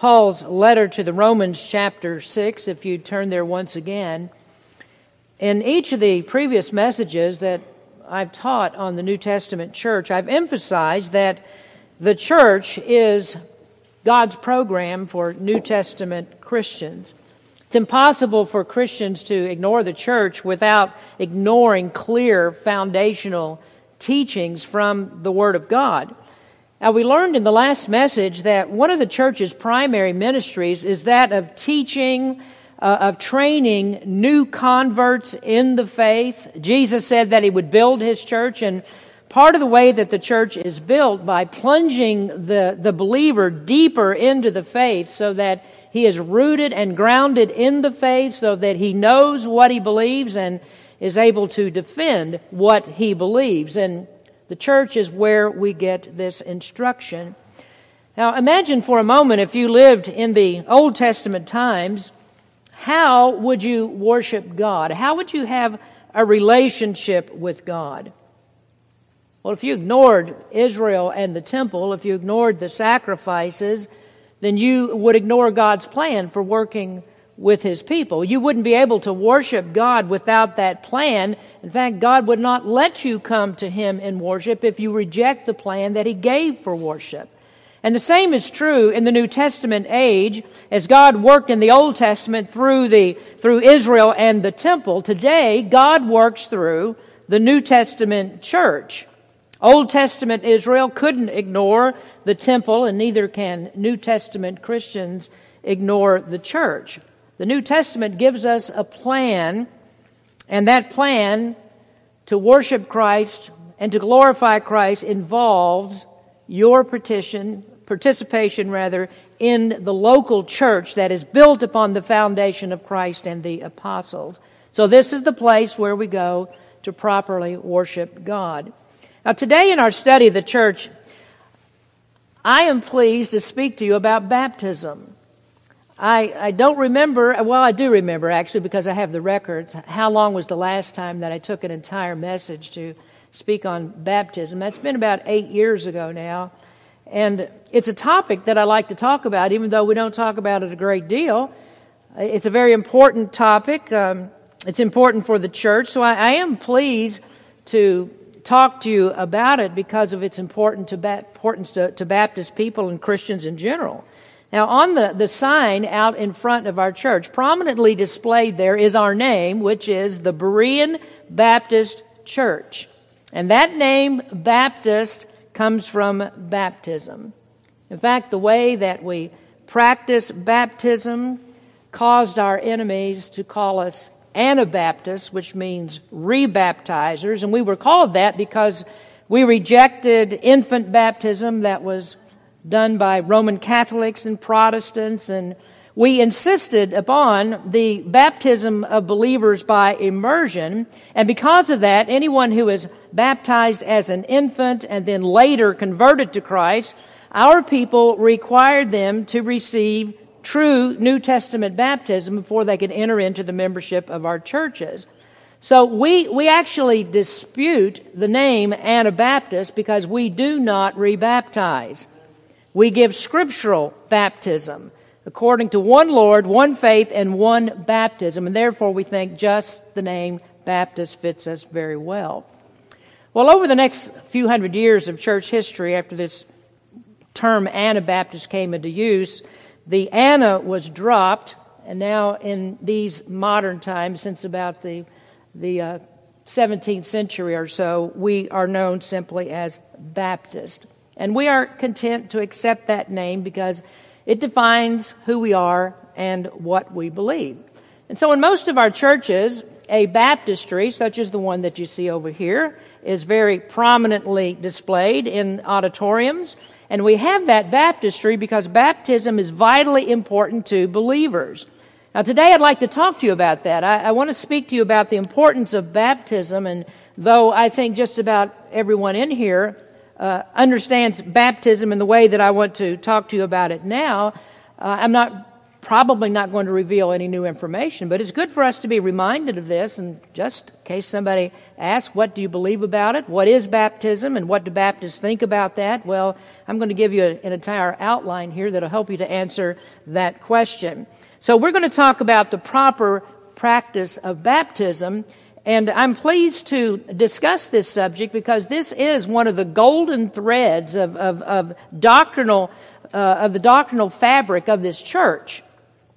Paul's letter to the Romans, chapter 6, if you turn there once again. In each of the previous messages that I've taught on the New Testament church, I've emphasized that the church is God's program for New Testament Christians. It's impossible for Christians to ignore the church without ignoring clear foundational teachings from the Word of God. Now, we learned in the last message that one of the church's primary ministries is that of teaching, uh, of training new converts in the faith. Jesus said that he would build his church, and part of the way that the church is built by plunging the, the believer deeper into the faith so that he is rooted and grounded in the faith so that he knows what he believes and is able to defend what he believes. And the church is where we get this instruction. Now, imagine for a moment if you lived in the Old Testament times, how would you worship God? How would you have a relationship with God? Well, if you ignored Israel and the temple, if you ignored the sacrifices, then you would ignore God's plan for working with his people. You wouldn't be able to worship God without that plan. In fact, God would not let you come to him in worship if you reject the plan that he gave for worship. And the same is true in the New Testament age as God worked in the Old Testament through the through Israel and the temple. Today, God works through the New Testament church. Old Testament Israel couldn't ignore the temple and neither can New Testament Christians ignore the church. The New Testament gives us a plan, and that plan to worship Christ and to glorify Christ involves your petition, participation rather, in the local church that is built upon the foundation of Christ and the apostles. So this is the place where we go to properly worship God. Now today in our study of the church, I am pleased to speak to you about baptism. I, I don't remember, well, I do remember actually because I have the records. How long was the last time that I took an entire message to speak on baptism? That's been about eight years ago now. And it's a topic that I like to talk about, even though we don't talk about it a great deal. It's a very important topic. Um, it's important for the church. So I, I, am pleased to talk to you about it because of its to, importance to, to Baptist people and Christians in general. Now, on the, the sign out in front of our church, prominently displayed there is our name, which is the Berean Baptist Church. And that name, Baptist, comes from baptism. In fact, the way that we practice baptism caused our enemies to call us Anabaptists, which means rebaptizers. And we were called that because we rejected infant baptism that was done by Roman Catholics and Protestants, and we insisted upon the baptism of believers by immersion, and because of that, anyone who is baptized as an infant and then later converted to Christ, our people required them to receive true New Testament baptism before they could enter into the membership of our churches. So we, we actually dispute the name Anabaptist because we do not rebaptize. We give scriptural baptism according to one Lord, one faith, and one baptism. And therefore, we think just the name Baptist fits us very well. Well, over the next few hundred years of church history, after this term Anabaptist came into use, the Anna was dropped, and now in these modern times, since about the, the uh, 17th century or so, we are known simply as Baptist. And we are content to accept that name because it defines who we are and what we believe. And so in most of our churches, a baptistry, such as the one that you see over here, is very prominently displayed in auditoriums. And we have that baptistry because baptism is vitally important to believers. Now, today I'd like to talk to you about that. I, I, want to speak to you about the importance of baptism, and though I think just about everyone in here uh, understands baptism in the way that I want to talk to you about it now, uh, I'm not probably not going to reveal any new information, but it's good for us to be reminded of this. And just in case somebody asks, what do you believe about it? What is baptism? And what do Baptists think about that? Well, I'm going to give you an entire outline here that'll help you to answer that question. So we're going to talk about the proper practice of baptism. And I'm pleased to discuss this subject because this is one of the golden threads of, of, of doctrinal, uh, of the doctrinal fabric of this church.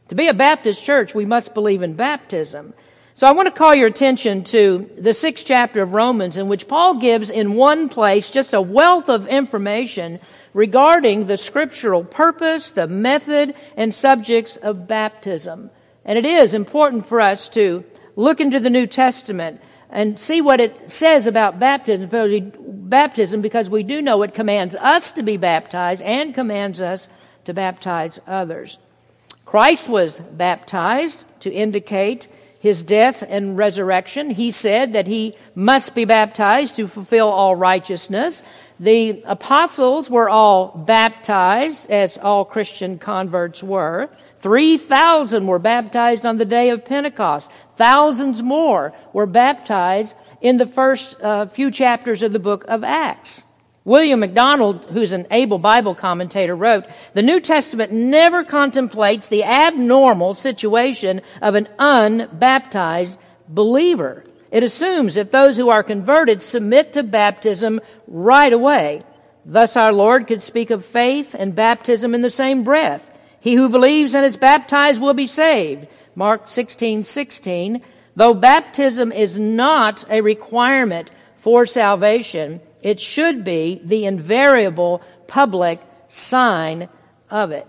To be a Baptist church, we must believe in baptism. So I want to call your attention to the sixth chapter of Romans in which Paul gives in one place just a wealth of information regarding the scriptural purpose, the method, and subjects of baptism. And it is important for us to look into the New Testament and see what it says about baptism, because we do know it commands us to be baptized and commands us to baptize others. Christ was baptized to indicate his death and resurrection. He said that he must be baptized to fulfill all righteousness. The apostles were all baptized, as all Christian converts were. 3,000 were baptized on the day of Pentecost. Thousands more were baptized in the first uh, few chapters of the book of Acts. William MacDonald, who's an able Bible commentator, wrote, The New Testament never contemplates the abnormal situation of an unbaptized believer. It assumes that those who are converted submit to baptism right away. Thus our Lord could speak of faith and baptism in the same breath. He who believes and is baptized will be saved. Mark 16, 16. Though baptism is not a requirement for salvation, it should be the invariable public sign of it.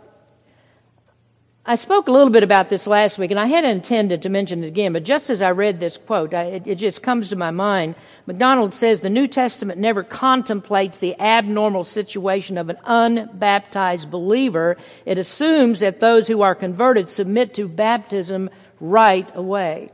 I spoke a little bit about this last week, and I hadn't intended to mention it again, but just as I read this quote, I, it, it just comes to my mind. MacDonald says the New Testament never contemplates the abnormal situation of an unbaptized believer. It assumes that those who are converted submit to baptism right away.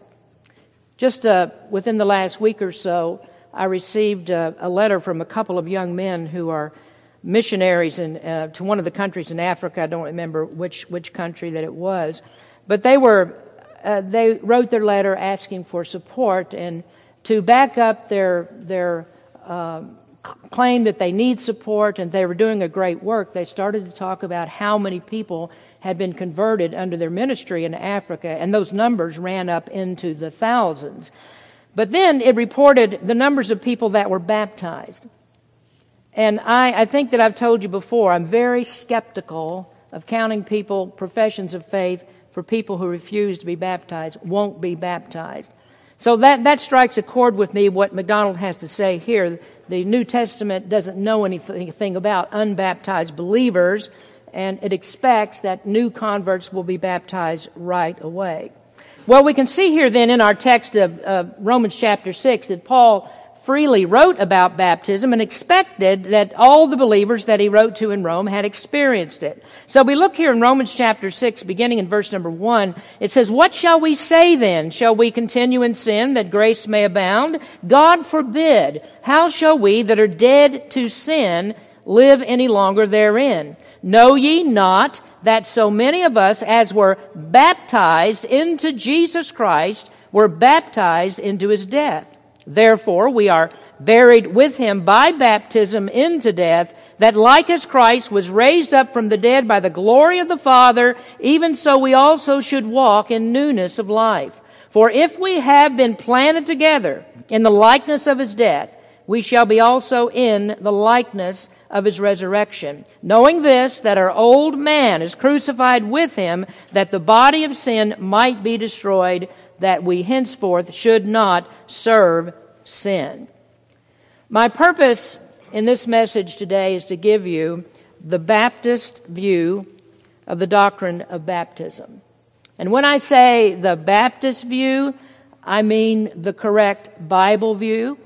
Just uh, within the last week or so, I received a, a, letter from a couple of young men who are missionaries in, uh, to one of the countries in Africa. I don't remember which, which country that it was. But they were, uh, they wrote their letter asking for support and to back up their, their uh, claim that they need support and they were doing a great work. They started to talk about how many people had been converted under their ministry in Africa, and those numbers ran up into the thousands. But then it reported the numbers of people that were baptized. And I, I think that I've told you before, I'm very skeptical of counting people, professions of faith, for people who refuse to be baptized, won't be baptized. So that, that strikes a chord with me, what MacDonald has to say here. The New Testament doesn't know anything about unbaptized believers, and it expects that new converts will be baptized right away. Well, we can see here then in our text of, of Romans chapter 6 that Paul freely wrote about baptism and expected that all the believers that he wrote to in Rome had experienced it. So we look here in Romans chapter 6, beginning in verse number 1. It says, What shall we say then? Shall we continue in sin that grace may abound? God forbid. How shall we that are dead to sin live any longer therein? Know ye not that so many of us as were baptized into Jesus Christ were baptized into his death. Therefore, we are buried with him by baptism into death, that like as Christ was raised up from the dead by the glory of the Father, even so we also should walk in newness of life. For if we have been planted together in the likeness of his death, we shall be also in the likeness of his resurrection. Knowing this, that our old man is crucified with him, that the body of sin might be destroyed, that we henceforth should not serve sin. My purpose in this message today is to give you the Baptist view of the doctrine of baptism. And when I say the Baptist view, I mean the correct Bible view.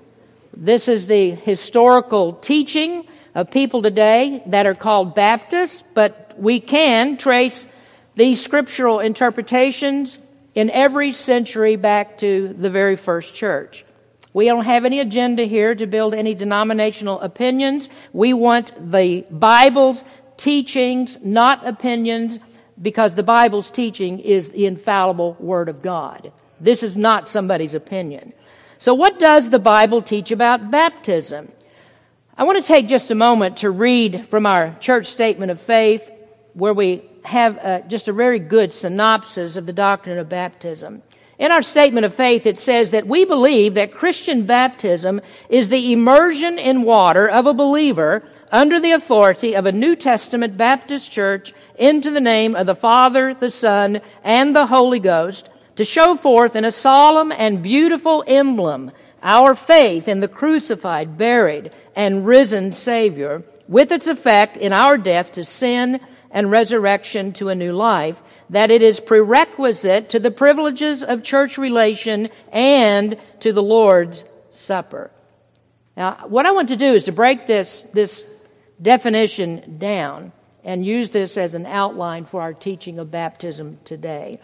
This is the historical teaching of people today that are called Baptists, but we can trace these scriptural interpretations in every century back to the very first church. We don't have any agenda here to build any denominational opinions. We want the Bible's teachings, not opinions, because the Bible's teaching is the infallible Word of God. This is not somebody's opinion. So what does the Bible teach about baptism? I want to take just a moment to read from our church statement of faith where we have uh, just a very good synopsis of the doctrine of baptism. In our statement of faith, it says that we believe that Christian baptism is the immersion in water of a believer under the authority of a New Testament Baptist church into the name of the Father, the Son, and the Holy Ghost to show forth in a solemn and beautiful emblem our faith in the crucified, buried, and risen Savior with its effect in our death to sin and resurrection to a new life, that it is prerequisite to the privileges of church relation and to the Lord's Supper. Now, what I want to do is to break this, this definition down and use this as an outline for our teaching of baptism today.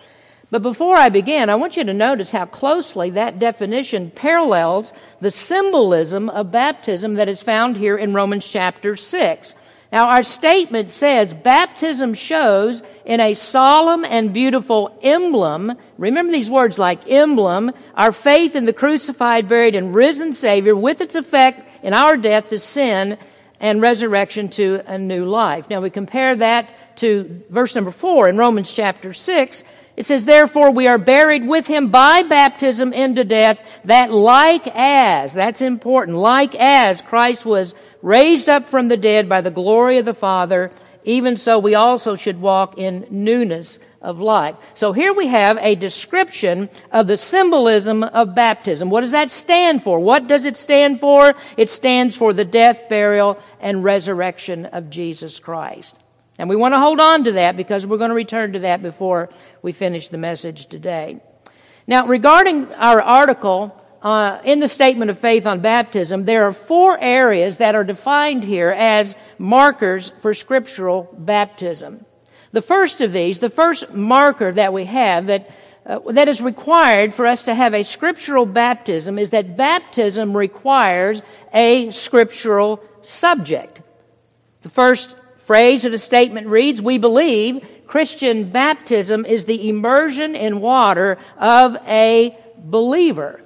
But before I begin, I want you to notice how closely that definition parallels the symbolism of baptism that is found here in Romans chapter 6. Now, our statement says baptism shows in a solemn and beautiful emblem. Remember these words like emblem, our faith in the crucified, buried, and risen Savior with its effect in our death to sin and resurrection to a new life. Now, we compare that to verse number four in Romans chapter 6 it says, therefore we are buried with him by baptism into death, that like as, that's important, like as Christ was raised up from the dead by the glory of the Father, even so we also should walk in newness of life. So here we have a description of the symbolism of baptism. What does that stand for? What does it stand for? It stands for the death, burial, and resurrection of Jesus Christ. And we want to hold on to that because we're going to return to that before we finish the message today. Now, regarding our article uh, in the statement of faith on baptism, there are four areas that are defined here as markers for scriptural baptism. The first of these, the first marker that we have that uh, that is required for us to have a scriptural baptism is that baptism requires a scriptural subject. The first phrase of the statement reads, We believe Christian baptism is the immersion in water of a believer.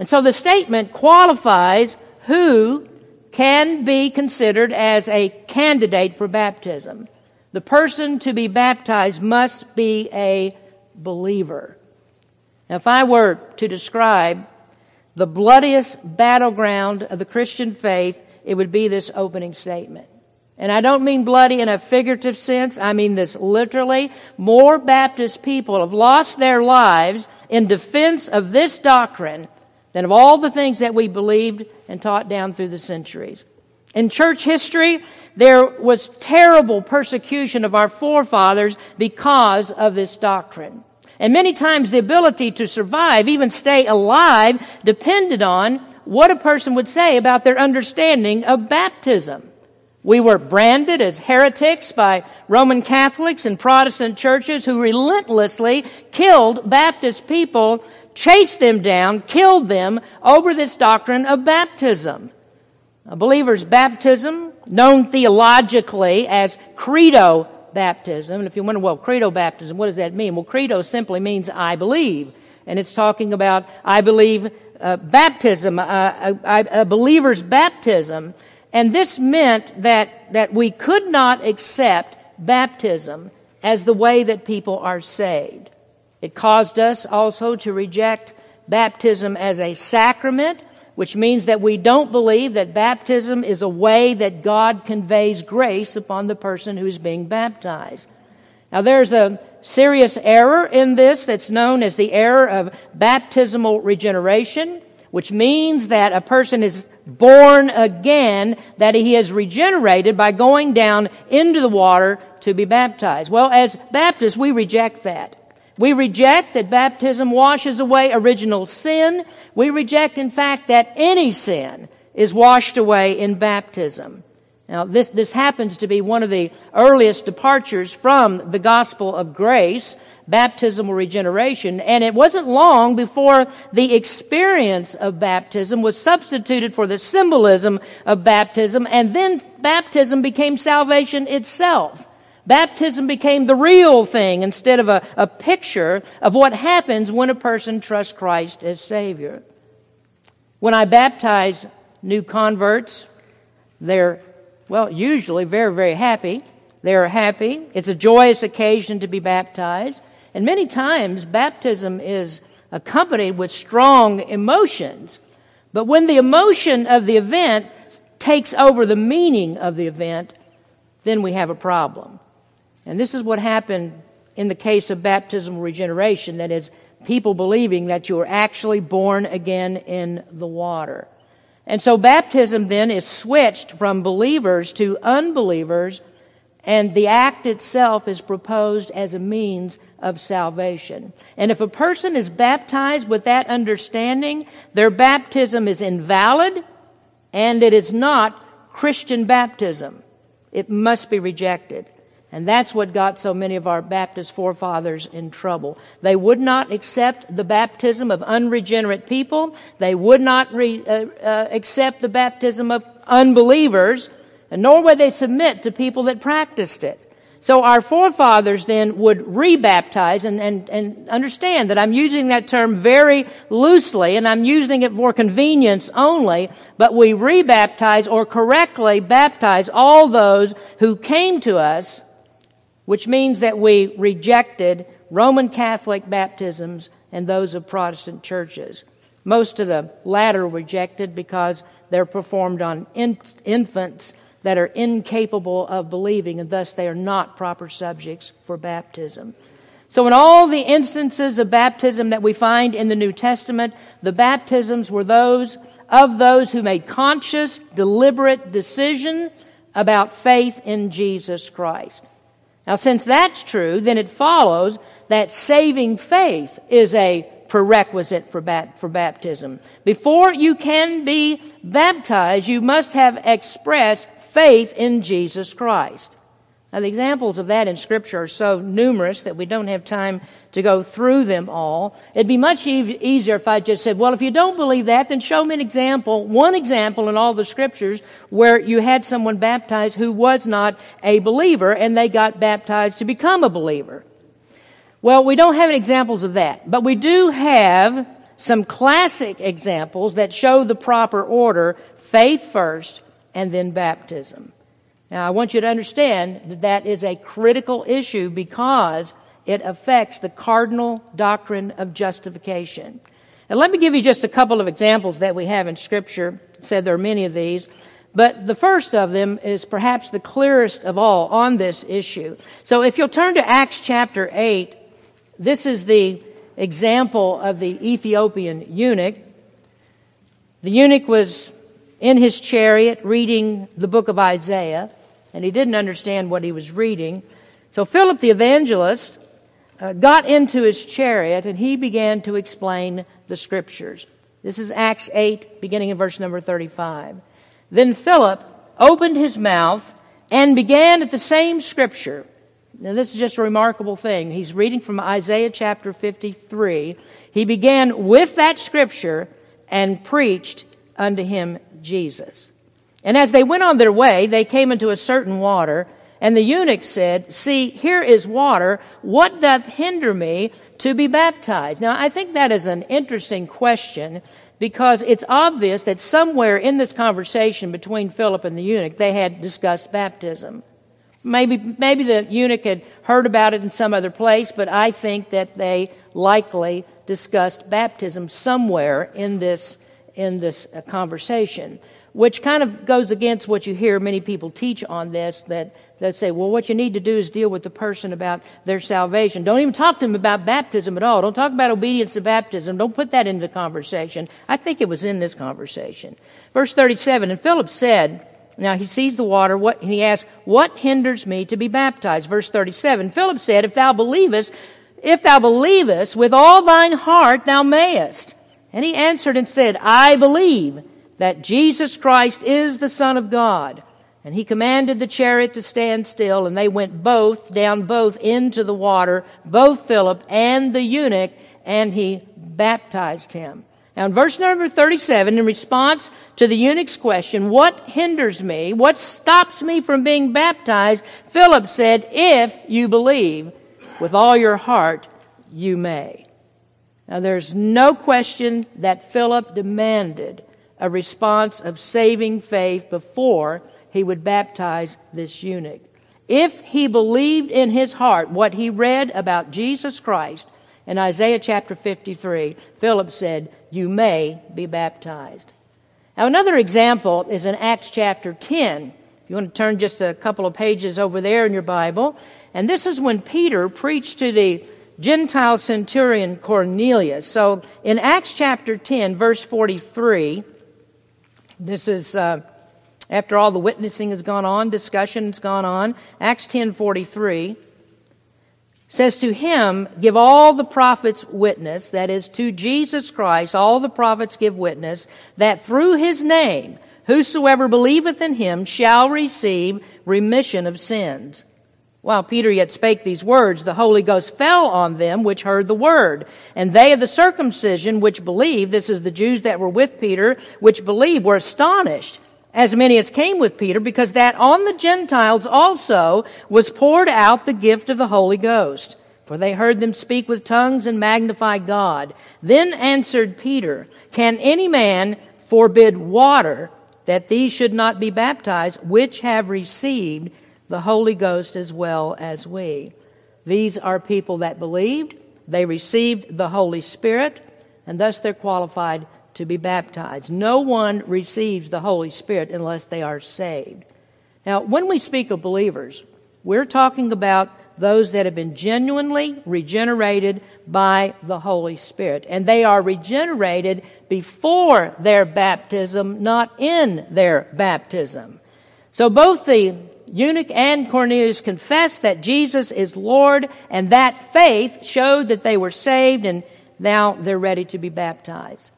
And so the statement qualifies who can be considered as a candidate for baptism. The person to be baptized must be a believer. Now, if I were to describe the bloodiest battleground of the Christian faith, it would be this opening statement. And I don't mean bloody in a figurative sense. I mean this literally. More Baptist people have lost their lives in defense of this doctrine than of all the things that we believed and taught down through the centuries. In church history, there was terrible persecution of our forefathers because of this doctrine. And many times the ability to survive, even stay alive, depended on what a person would say about their understanding of baptism. We were branded as heretics by Roman Catholics and Protestant churches who relentlessly killed Baptist people, chased them down, killed them over this doctrine of baptism. A believer's baptism, known theologically as credo baptism, and if you wonder, well, credo baptism, what does that mean? Well, credo simply means I believe. And it's talking about, I believe, uh, baptism, uh, a, a believer's baptism and this meant that, that we could not accept baptism as the way that people are saved. It caused us also to reject baptism as a sacrament, which means that we don't believe that baptism is a way that God conveys grace upon the person who's being baptized. Now there's a serious error in this that's known as the error of baptismal regeneration, which means that a person is born again, that he is regenerated by going down into the water to be baptized. Well, as Baptists, we reject that. We reject that baptism washes away original sin. We reject, in fact, that any sin is washed away in baptism. Now, this, this happens to be one of the earliest departures from the gospel of grace, baptismal regeneration, and it wasn't long before the experience of baptism was substituted for the symbolism of baptism, and then baptism became salvation itself. Baptism became the real thing instead of a, a picture of what happens when a person trusts Christ as Savior. When I baptize new converts, they're well, usually very, very happy. They are happy. It's a joyous occasion to be baptized. And many times, baptism is accompanied with strong emotions. But when the emotion of the event takes over the meaning of the event, then we have a problem. And this is what happened in the case of baptismal regeneration that is, people believing that you are actually born again in the water. And so baptism then is switched from believers to unbelievers, and the act itself is proposed as a means of salvation. And if a person is baptized with that understanding, their baptism is invalid and it is not Christian baptism. It must be rejected. And that's what got so many of our Baptist forefathers in trouble. They would not accept the baptism of unregenerate people. They would not re, uh, uh, accept the baptism of unbelievers, and nor would they submit to people that practiced it. So our forefathers then would rebaptize and, and, and understand that I'm using that term very loosely and I'm using it for convenience only, but we rebaptize or correctly baptize all those who came to us which means that we rejected Roman Catholic baptisms and those of Protestant churches. Most of the latter rejected because they're performed on in- infants that are incapable of believing, and thus they are not proper subjects for baptism. So, in all the instances of baptism that we find in the New Testament, the baptisms were those of those who made conscious, deliberate decision about faith in Jesus Christ. Now, since that's true, then it follows that saving faith is a prerequisite for, bat- for baptism. Before you can be baptized, you must have expressed faith in Jesus Christ. Now, the examples of that in Scripture are so numerous that we don't have time to go through them all. It'd be much e- easier if I just said, well, if you don't believe that, then show me an example, one example in all the Scriptures where you had someone baptized who was not a believer and they got baptized to become a believer. Well, we don't have any examples of that, but we do have some classic examples that show the proper order faith first and then baptism. Now, I want you to understand that that is a critical issue because it affects the cardinal doctrine of justification. And let me give you just a couple of examples that we have in Scripture. I said there are many of these. But the first of them is perhaps the clearest of all on this issue. So if you'll turn to Acts chapter 8, this is the example of the Ethiopian eunuch. The eunuch was in his chariot reading the book of Isaiah and he didn't understand what he was reading. So Philip the evangelist uh, got into his chariot and he began to explain the scriptures. This is Acts 8, beginning in verse number 35. Then Philip opened his mouth and began at the same scripture. Now, this is just a remarkable thing. He's reading from Isaiah chapter 53. He began with that scripture and preached unto him Jesus. And as they went on their way, they came into a certain water, and the eunuch said, See, here is water. What doth hinder me to be baptized? Now, I think that is an interesting question because it's obvious that somewhere in this conversation between Philip and the eunuch, they had discussed baptism. Maybe, maybe the eunuch had heard about it in some other place, but I think that they likely discussed baptism somewhere in this, in this uh, conversation which kind of goes against what you hear many people teach on this that, that say, well, what you need to do is deal with the person about their salvation. Don't even talk to them about baptism at all. Don't talk about obedience to baptism. Don't put that into the conversation. I think it was in this conversation. Verse 37, and Philip said, now he sees the water, what, and he asks, what hinders me to be baptized? Verse 37, Philip said, if thou believest, if thou believest with all thine heart, thou mayest. And he answered and said, I believe that Jesus Christ is the Son of God. And he commanded the chariot to stand still, and they went both down both into the water, both Philip and the eunuch, and he baptized him. Now in verse number 37, in response to the eunuch's question, what hinders me? What stops me from being baptized? Philip said, if you believe with all your heart, you may. Now there's no question that Philip demanded a response of saving faith before he would baptize this eunuch. If he believed in his heart what he read about Jesus Christ in Isaiah chapter 53, Philip said, You may be baptized. Now, another example is in Acts chapter 10. If you want to turn just a couple of pages over there in your Bible. And this is when Peter preached to the Gentile centurion Cornelius. So in Acts chapter 10, verse 43, this is uh, after all the witnessing has gone on, discussion has gone on. Acts 10:43 says to him, give all the prophets witness, that is to Jesus Christ, all the prophets give witness, that through his name, whosoever believeth in him shall receive remission of sins. While Peter yet spake these words, the Holy Ghost fell on them which heard the word. And they of the circumcision which believed, this is the Jews that were with Peter, which believed, were astonished as many as came with Peter, because that on the Gentiles also was poured out the gift of the Holy Ghost. For they heard them speak with tongues and magnify God. Then answered Peter, Can any man forbid water that these should not be baptized, which have received the Holy Ghost as well as we? These are people that believed, they received the Holy Spirit, and thus they're qualified to be baptized. No one receives the Holy Spirit unless they are saved. Now, when we speak of believers, we're talking about those that have been genuinely regenerated by the Holy Spirit. And they are regenerated before their baptism, not in their baptism. So both the eunuch and Cornelius confessed that Jesus is Lord, and that faith showed that they were saved, and now they're ready to be baptized.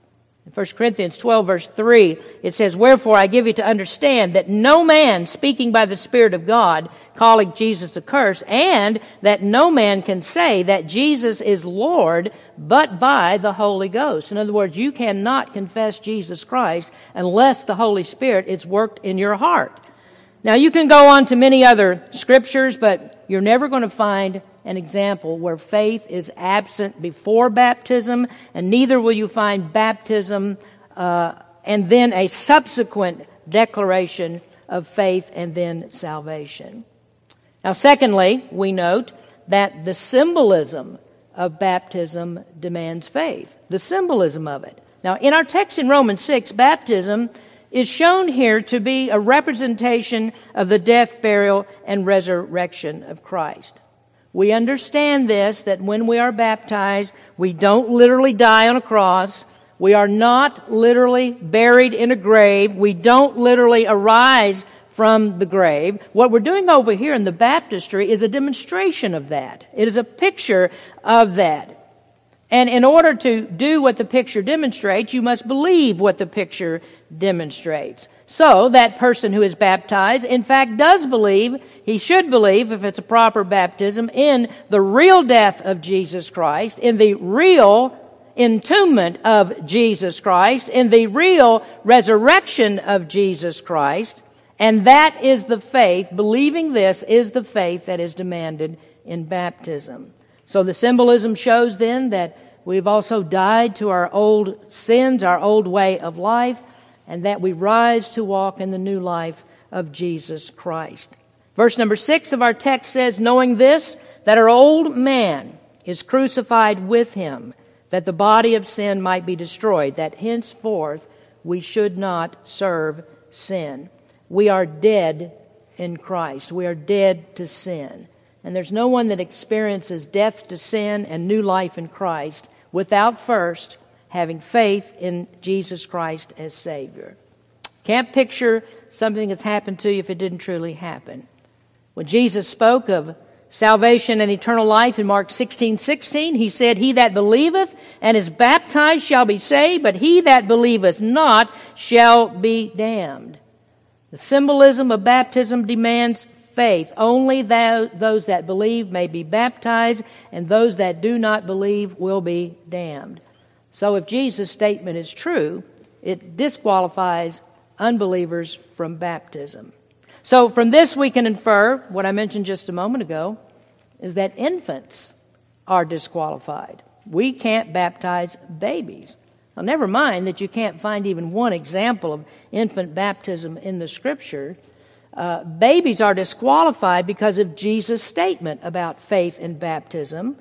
In 1 Corinthians 12 verse 3, it says, Wherefore I give you to understand that no man speaking by the Spirit of God calling Jesus a curse, and that no man can say that Jesus is Lord but by the Holy Ghost. In other words, you cannot confess Jesus Christ unless the Holy Spirit is worked in your heart. Now you can go on to many other scriptures, but you're never going to find an example where faith is absent before baptism, and neither will you find baptism uh, and then a subsequent declaration of faith and then salvation. Now, secondly, we note that the symbolism of baptism demands faith. The symbolism of it. Now, in our text in Romans 6, baptism is shown here to be a representation of the death, burial, and resurrection of Christ. We understand this, that when we are baptized, we don't literally die on a cross. We are not literally buried in a grave. We don't literally arise from the grave. What we're doing over here in the baptistry is a demonstration of that. It is a picture of that. And in order to do what the picture demonstrates, you must believe what the picture demonstrates. So that person who is baptized, in fact, does believe, he should believe, if it's a proper baptism, in the real death of Jesus Christ, in the real entombment of Jesus Christ, in the real resurrection of Jesus Christ. And that is the faith, believing this is the faith that is demanded in baptism. So the symbolism shows then that we've also died to our old sins, our old way of life, and that we rise to walk in the new life of Jesus Christ. Verse number six of our text says, knowing this, that our old man is crucified with him, that the body of sin might be destroyed, that henceforth we should not serve sin. We are dead in Christ. We are dead to sin. And there's no one that experiences death to sin and new life in Christ without first having faith in Jesus Christ as Savior. Can't picture something that's happened to you if it didn't truly happen. When Jesus spoke of salvation and eternal life in Mark 16, 16, he said, He that believeth and is baptized shall be saved, but he that believeth not shall be damned. The symbolism of baptism demands faith. Only those that believe may be baptized, and those that do not believe will be damned. So if Jesus' statement is true, it disqualifies unbelievers from baptism. So from this we can infer what I mentioned just a moment ago is that infants are disqualified. We can't baptize babies. Now, never mind that you can't find even one example of infant baptism in the scripture. Uh, babies are disqualified because of Jesus' statement about faith and baptism.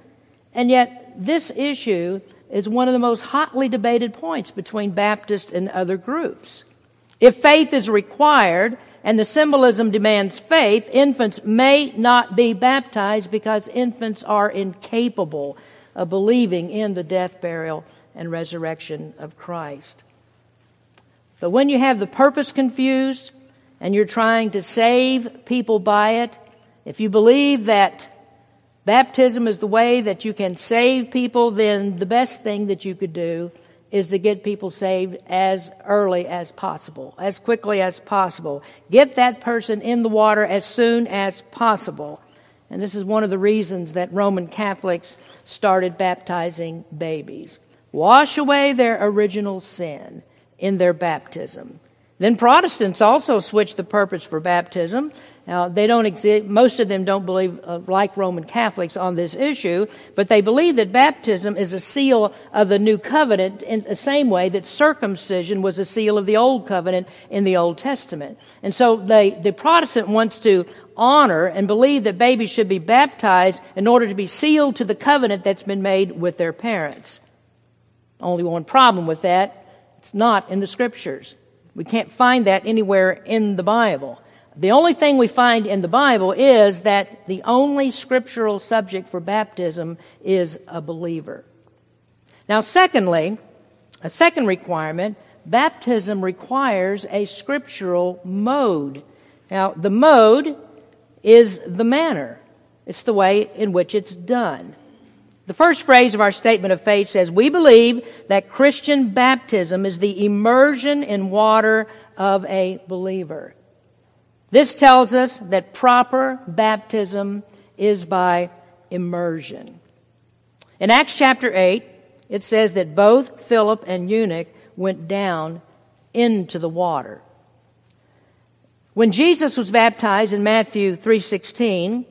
And yet, this issue is one of the most hotly debated points between Baptists and other groups. If faith is required and the symbolism demands faith, infants may not be baptized because infants are incapable of believing in the death, burial, and resurrection of Christ. But when you have the purpose confused, and you're trying to save people by it, if you believe that baptism is the way that you can save people, then the best thing that you could do is to get people saved as early as possible, as quickly as possible. Get that person in the water as soon as possible. And this is one of the reasons that Roman Catholics started baptizing babies. Wash away their original sin in their baptism. Then Protestants also switched the purpose for baptism. Now, they don't exist, most of them don't believe, uh, like Roman Catholics, on this issue, but they believe that baptism is a seal of the new covenant in the same way that circumcision was a seal of the old covenant in the Old Testament. And so they, the Protestant wants to honor and believe that babies should be baptized in order to be sealed to the covenant that's been made with their parents. Only one problem with that, it's not in the scriptures. We can't find that anywhere in the Bible. The only thing we find in the Bible is that the only scriptural subject for baptism is a believer. Now, secondly, a second requirement, baptism requires a scriptural mode. Now, the mode is the manner. It's the way in which it's done. The first phrase of our statement of faith says, We believe that Christian baptism is the immersion in water of a believer. This tells us that proper baptism is by immersion. In Acts chapter 8, it says that both Philip and eunuch went down into the water. When Jesus was baptized in Matthew 3:16,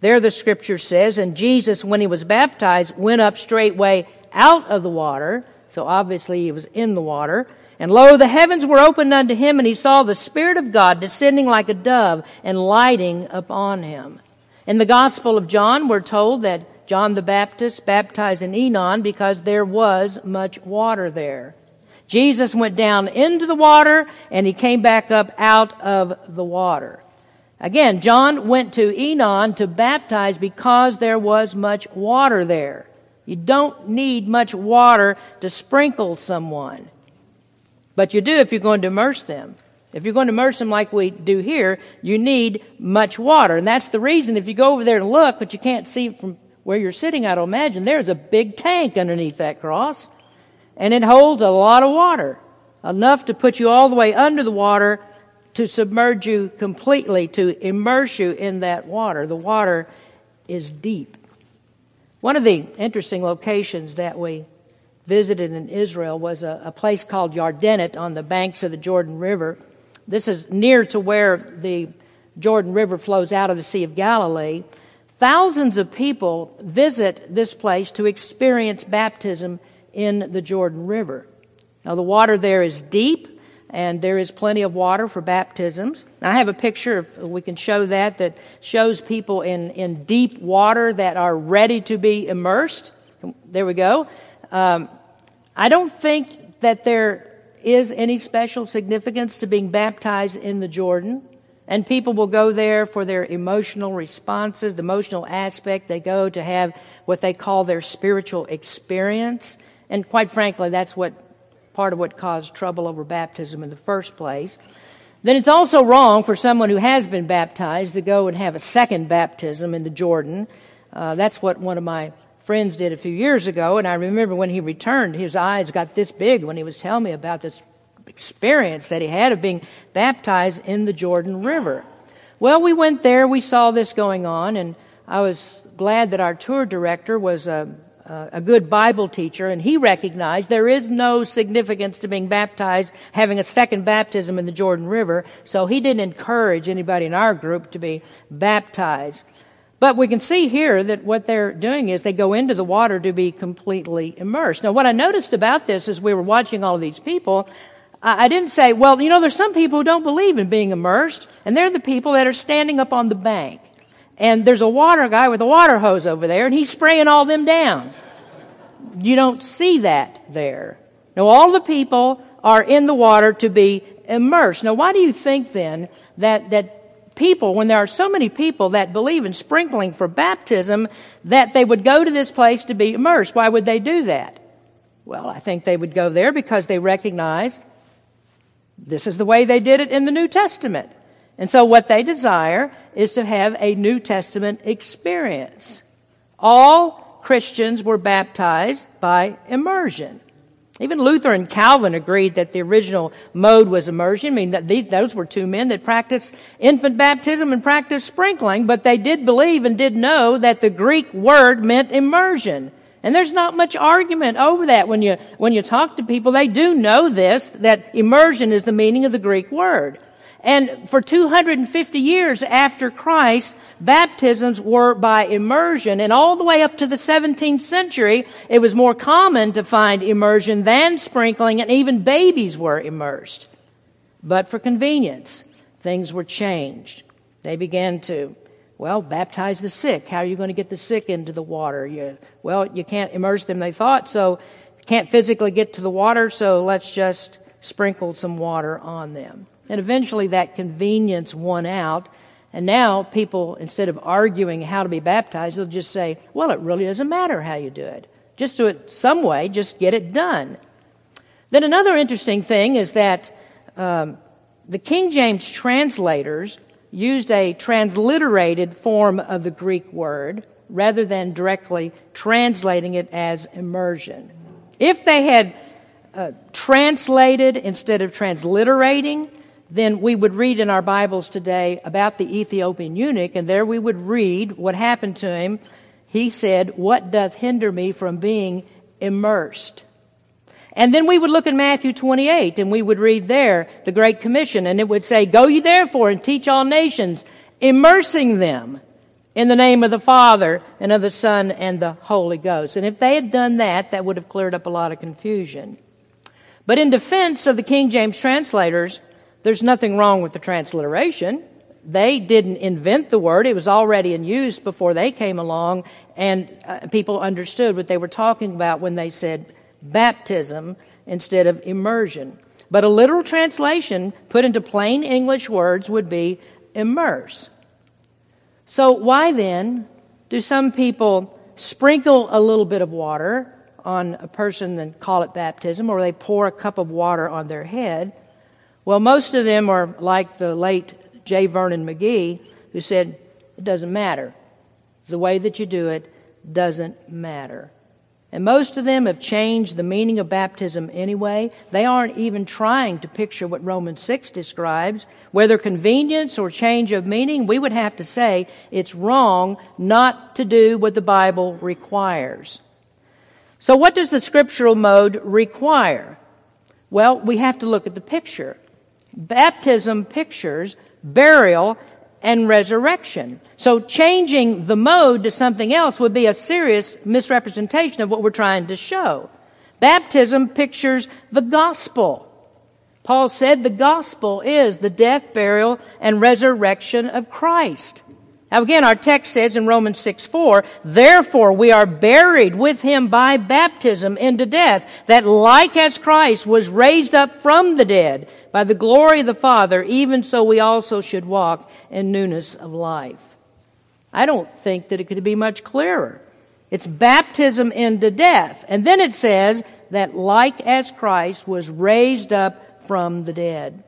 there the scripture says, and Jesus, when he was baptized, went up straightway out of the water. So obviously he was in the water. And lo, the heavens were opened unto him, and he saw the Spirit of God descending like a dove and lighting upon him. In the Gospel of John, we're told that John the Baptist baptized in Enon because there was much water there. Jesus went down into the water, and he came back up out of the water. Again, John went to Enon to baptize because there was much water there. You don't need much water to sprinkle someone. But you do if you're going to immerse them. If you're going to immerse them like we do here, you need much water. And that's the reason if you go over there and look, but you can't see from where you're sitting, I'd imagine there's a big tank underneath that cross. And it holds a lot of water. Enough to put you all the way under the water to submerge you completely, to immerse you in that water. The water is deep. One of the interesting locations that we visited in Israel was a, a place called Yardenit on the banks of the Jordan River. This is near to where the Jordan River flows out of the Sea of Galilee. Thousands of people visit this place to experience baptism in the Jordan River. Now, the water there is deep and there is plenty of water for baptisms. I have a picture, if we can show that, that shows people in, in deep water that are ready to be immersed. There we go. Um, I don't think that there is any special significance to being baptized in the Jordan. And people will go there for their emotional responses, the emotional aspect. They go to have what they call their spiritual experience. And quite frankly, that's what part of what caused trouble over baptism in the first place. Then it's also wrong for someone who has been baptized to go and have a second baptism in the Jordan. Uh, that's what one of my friends did a few years ago, and I remember when he returned, his eyes got this big when he was telling me about this experience that he had of being baptized in the Jordan River. Well, we went there, we saw this going on, and I was glad that our tour director was a, a good Bible teacher, and he recognized there is no significance to being baptized, having a second baptism in the Jordan River, so he didn't encourage anybody in our group to be baptized. But we can see here that what they're doing is they go into the water to be completely immersed. Now, what I noticed about this as we were watching all of these people, I didn't say, well, you know, there's some people who don't believe in being immersed, and they're the people that are standing up on the bank. And there's a water guy with a water hose over there, and he's spraying all them down. You don't see that there. Now, all the people are in the water to be immersed. Now, why do you think then that, that people, when there are so many people that believe in sprinkling for baptism, that they would go to this place to be immersed. Why would they do that? Well, I think they would go there because they recognize this is the way they did it in the New Testament. And so what they desire is to have a New Testament experience. All Christians were baptized by immersion. Even Luther and Calvin agreed that the original mode was immersion. I mean, that these, those were two men that practiced infant baptism and practiced sprinkling, but they did believe and did know that the Greek word meant immersion. And there's not much argument over that when you, when you talk to people. They do know this, that immersion is the meaning of the Greek word. And for 250 years after Christ, baptisms were by immersion. And all the way up to the 17th century, it was more common to find immersion than sprinkling, and even babies were immersed. But for convenience, things were changed. They began to, well, baptize the sick. How are you going to get the sick into the water? You, well, you can't immerse them, they thought, so can't physically get to the water, so let's just sprinkle some water on them. And eventually that convenience won out. And now people, instead of arguing how to be baptized, they'll just say, well, it really doesn't matter how you do it. Just do it some way, just get it done. Then another interesting thing is that um, the King James translators used a transliterated form of the Greek word rather than directly translating it as immersion. If they had uh, translated instead of transliterating, then we would read in our Bibles today about the Ethiopian eunuch, and there we would read what happened to him. He said, What doth hinder me from being immersed? And then we would look in Matthew 28 and we would read there the Great Commission and it would say, Go ye therefore and teach all nations, immersing them in the name of the Father and of the Son and the Holy Ghost. And if they had done that, that would have cleared up a lot of confusion. But in defense of the King James translators, there's nothing wrong with the transliteration. They didn't invent the word. It was already in use before they came along, and uh, people understood what they were talking about when they said baptism instead of immersion. But a literal translation put into plain English words would be immerse. So why then do some people sprinkle a little bit of water on a person and call it baptism, or they pour a cup of water on their head? Well, most of them are like the late J. Vernon McGee, who said, it doesn't matter. The way that you do it doesn't matter. And most of them have changed the meaning of baptism anyway. They aren't even trying to picture what Romans 6 describes. Whether convenience or change of meaning, we would have to say it's wrong not to do what the Bible requires. So what does the scriptural mode require? Well, we have to look at the picture. Baptism pictures burial and resurrection. So changing the mode to something else would be a serious misrepresentation of what we're trying to show. Baptism pictures the gospel. Paul said the gospel is the death, burial, and resurrection of Christ. Now again, our text says in Romans 6 4, therefore we are buried with him by baptism into death, that like as Christ was raised up from the dead by the glory of the Father, even so we also should walk in newness of life. I don't think that it could be much clearer. It's baptism into death. And then it says that like as Christ was raised up from the dead.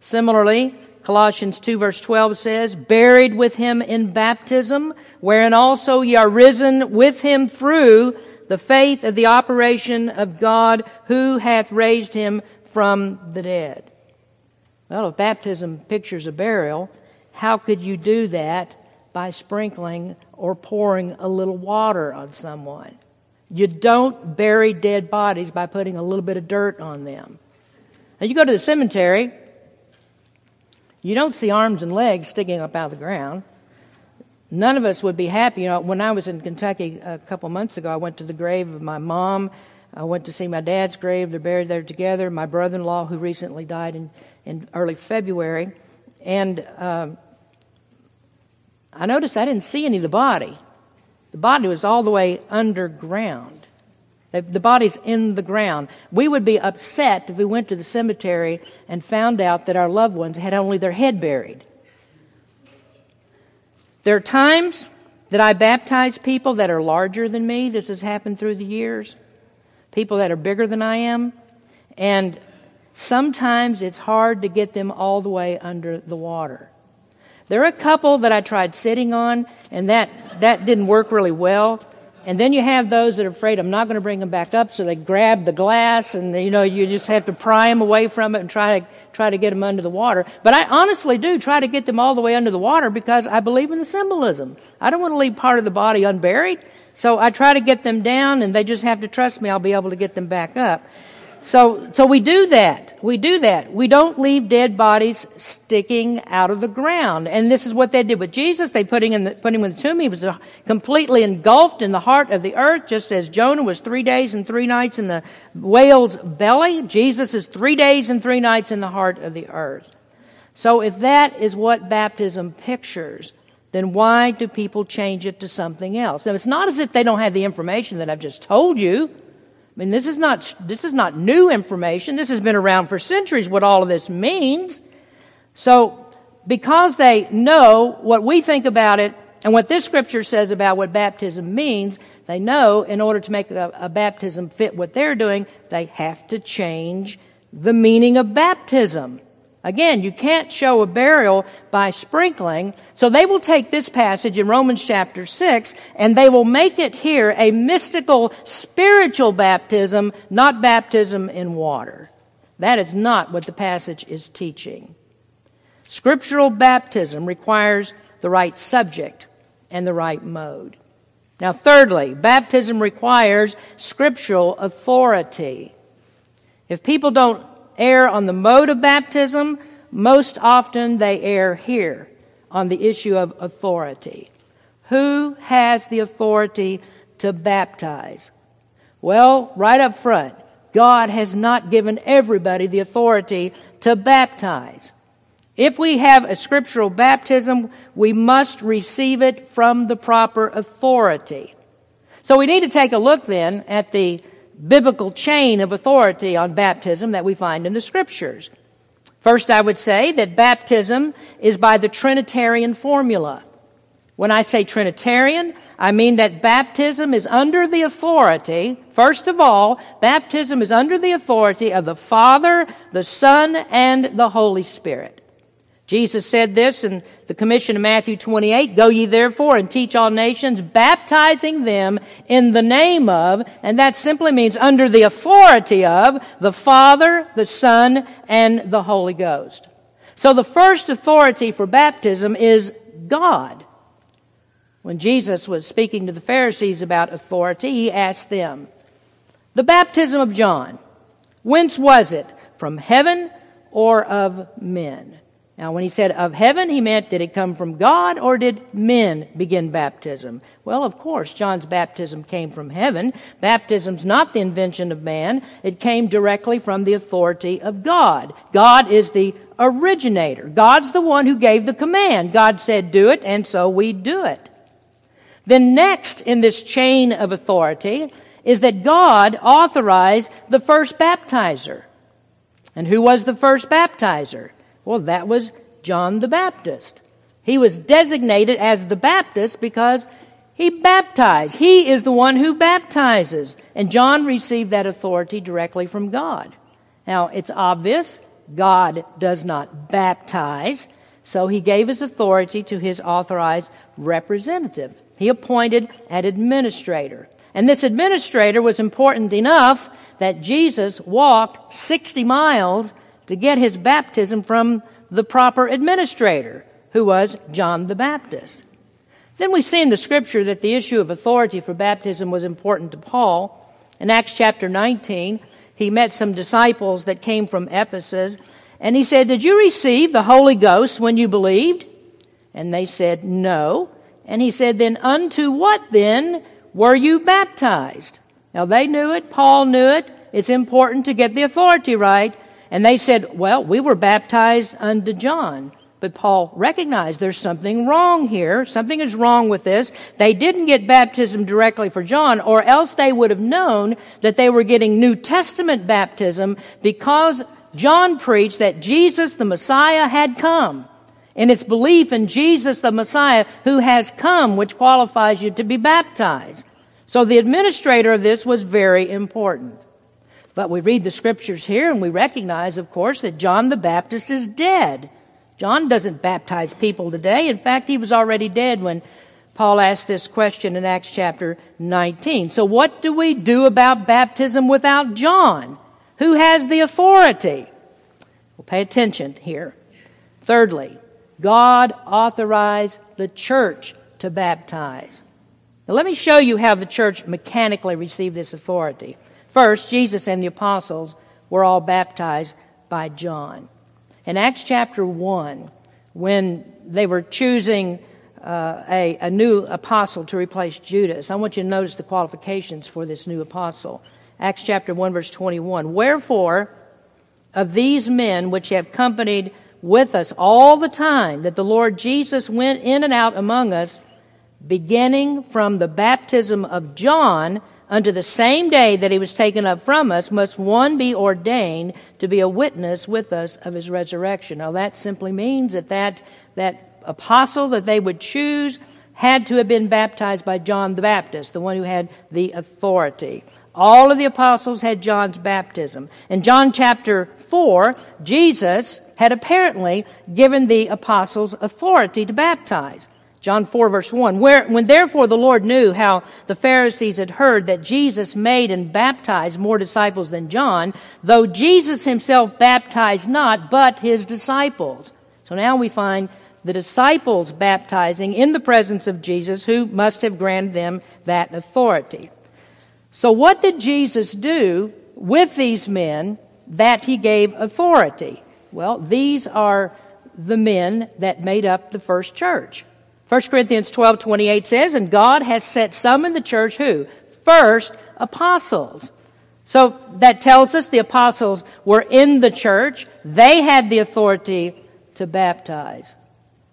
Similarly, Colossians 2 verse 12 says, buried with him in baptism, wherein also ye are risen with him through the faith of the operation of God who hath raised him from the dead. Well, if baptism pictures a burial, how could you do that by sprinkling or pouring a little water on someone? You don't bury dead bodies by putting a little bit of dirt on them. Now, you go to the cemetery, you don't see arms and legs sticking up out of the ground. None of us would be happy. You know, when I was in Kentucky a couple months ago, I went to the grave of my mom. I went to see my dad's grave. They're buried there together. My brother in law, who recently died in, in early February. And um, I noticed I didn't see any of the body. The body was all the way underground. The body's in the ground. We would be upset if we went to the cemetery and found out that our loved ones had only their head buried. There are times that I baptize people that are larger than me. This has happened through the years. People that are bigger than I am. And sometimes it's hard to get them all the way under the water. There are a couple that I tried sitting on, and that, that didn't work really well. And then you have those that are afraid I'm not going to bring them back up, so they grab the glass, and you know you just have to pry them away from it and try to try to get them under the water. But I honestly do try to get them all the way under the water because I believe in the symbolism. I don't want to leave part of the body unburied, so I try to get them down, and they just have to trust me. I'll be able to get them back up. So, so we do that. We do that. We don't leave dead bodies sticking out of the ground. And this is what they did with Jesus. They put him in the, put him in the tomb. He was uh, completely engulfed in the heart of the earth, just as Jonah was three days and three nights in the whale's belly. Jesus is three days and three nights in the heart of the earth. So if that is what baptism pictures, then why do people change it to something else? Now, it's not as if they don't have the information that I've just told you. I mean, this is not, this is not new information. This has been around for centuries what all of this means. So, because they know what we think about it and what this scripture says about what baptism means, they know in order to make a, a baptism fit what they're doing, they have to change the meaning of baptism. Again, you can't show a burial by sprinkling. So they will take this passage in Romans chapter 6 and they will make it here a mystical spiritual baptism, not baptism in water. That is not what the passage is teaching. Scriptural baptism requires the right subject and the right mode. Now, thirdly, baptism requires scriptural authority. If people don't err on the mode of baptism, most often they err here on the issue of authority. Who has the authority to baptize? Well, right up front, God has not given everybody the authority to baptize. If we have a scriptural baptism, we must receive it from the proper authority. So we need to take a look then at the biblical chain of authority on baptism that we find in the scriptures. First, I would say that baptism is by the Trinitarian formula. When I say Trinitarian, I mean that baptism is under the authority, first of all, baptism is under the authority of the Father, the Son, and the Holy Spirit. Jesus said this in the commission of Matthew 28, Go ye therefore and teach all nations, baptizing them in the name of, and that simply means under the authority of, the Father, the Son, and the Holy Ghost. So the first authority for baptism is God. When Jesus was speaking to the Pharisees about authority, he asked them, The baptism of John, whence was it? From heaven or of men? Now, when he said of heaven, he meant did it come from God or did men begin baptism? Well, of course, John's baptism came from heaven. Baptism's not the invention of man. It came directly from the authority of God. God is the originator. God's the one who gave the command. God said do it, and so we do it. Then next in this chain of authority is that God authorized the first baptizer. And who was the first baptizer? Well, that was John the Baptist. He was designated as the Baptist because he baptized. He is the one who baptizes. And John received that authority directly from God. Now, it's obvious God does not baptize, so he gave his authority to his authorized representative. He appointed an administrator. And this administrator was important enough that Jesus walked 60 miles to get his baptism from the proper administrator, who was John the Baptist. Then we see in the scripture that the issue of authority for baptism was important to Paul. In Acts chapter 19, he met some disciples that came from Ephesus, and he said, Did you receive the Holy Ghost when you believed? And they said, No. And he said, Then unto what then were you baptized? Now they knew it, Paul knew it. It's important to get the authority right. And they said, Well, we were baptized unto John. But Paul recognized there's something wrong here. Something is wrong with this. They didn't get baptism directly for John, or else they would have known that they were getting New Testament baptism because John preached that Jesus the Messiah had come. And it's belief in Jesus the Messiah who has come which qualifies you to be baptized. So the administrator of this was very important. But we read the scriptures here and we recognize, of course, that John the Baptist is dead. John doesn't baptize people today. In fact, he was already dead when Paul asked this question in Acts chapter 19. So what do we do about baptism without John? Who has the authority? Well, pay attention here. Thirdly, God authorized the church to baptize. Now let me show you how the church mechanically received this authority. First, Jesus and the apostles were all baptized by John. In Acts chapter 1, when they were choosing uh, a, a new apostle to replace Judas, I want you to notice the qualifications for this new apostle. Acts chapter 1, verse 21. Wherefore, of these men which have accompanied with us all the time that the Lord Jesus went in and out among us, beginning from the baptism of John unto the same day that he was taken up from us, must one be ordained to be a witness with us of his resurrection. Now that simply means that that, that apostle that they would choose had to have been baptized by John the Baptist, the one who had the authority. All of the apostles had John's baptism. In John chapter 4, Jesus had apparently given the apostles authority to baptize. John 4 verse 1. Where, when therefore the Lord knew how the Pharisees had heard that Jesus made and baptized more disciples than John, though Jesus himself baptized not, but his disciples. So now we find the disciples baptizing in the presence of Jesus who must have granted them that authority. So what did Jesus do with these men that he gave authority? Well, these are the men that made up the first church. 1 Corinthians 12, 28 says, And God has set some in the church who? First, apostles. So that tells us the apostles were in the church. They had the authority to baptize.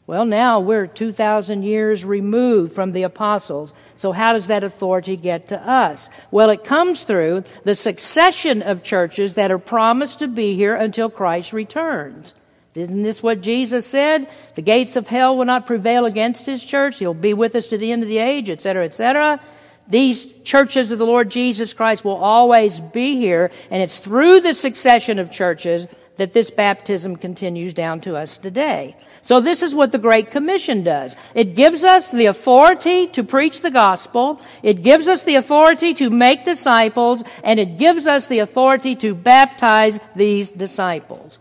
Well, now we're 2,000 years removed from the apostles. So how does that authority get to us? Well, it comes through the succession of churches that are promised to be here until Christ returns. Isn't this what Jesus said? The gates of hell will not prevail against his church. He'll be with us to the end of the age, etc., etc. These churches of the Lord Jesus Christ will always be here, and it's through the succession of churches that this baptism continues down to us today. So this is what the Great Commission does. It gives us the authority to preach the gospel. It gives us the authority to make disciples, and it gives us the authority to baptize these disciples.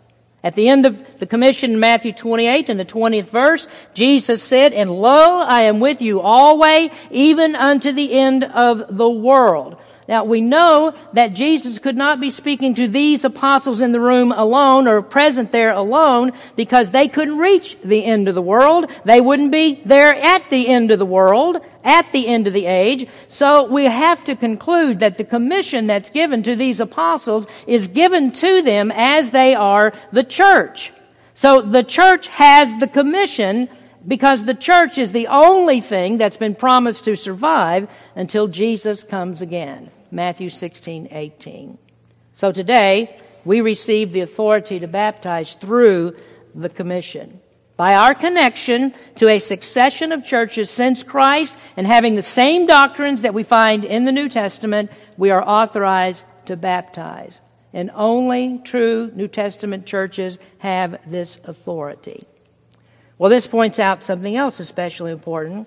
At the end of the commission in Matthew 28 in the 20th verse, Jesus said, And lo, I am with you always, even unto the end of the world. Now we know that Jesus could not be speaking to these apostles in the room alone or present there alone because they couldn't reach the end of the world. They wouldn't be there at the end of the world, at the end of the age. So we have to conclude that the commission that's given to these apostles is given to them as they are the church. So the church has the commission because the church is the only thing that's been promised to survive until Jesus comes again. Matthew 16, 18. So today, we receive the authority to baptize through the commission. By our connection to a succession of churches since Christ and having the same doctrines that we find in the New Testament, we are authorized to baptize. And only true New Testament churches have this authority. Well, this points out something else especially important.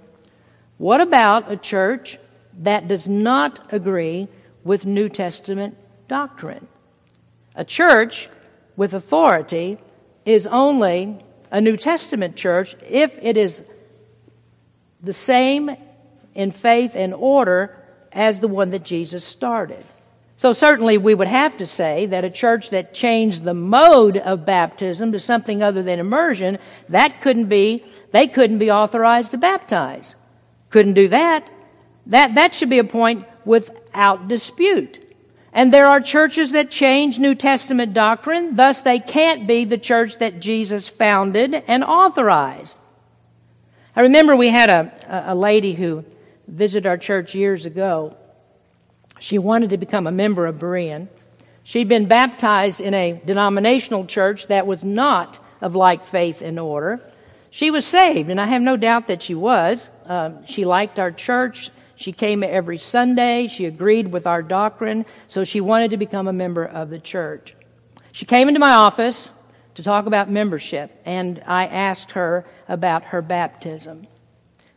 What about a church that does not agree with New Testament doctrine. A church with authority is only a New Testament church if it is the same in faith and order as the one that Jesus started. So certainly we would have to say that a church that changed the mode of baptism to something other than immersion, that couldn't be, they couldn't be authorized to baptize. Couldn't do that. That, that should be a point without dispute. And there are churches that change New Testament doctrine, thus they can't be the church that Jesus founded and authorized. I remember we had a, a lady who visited our church years ago. She wanted to become a member of Berean. She'd been baptized in a denominational church that was not of like faith and order. She was saved, and I have no doubt that she was. Uh, she liked our church. She came every Sunday. She agreed with our doctrine, so she wanted to become a member of the church. She came into my office to talk about membership, and I asked her about her baptism.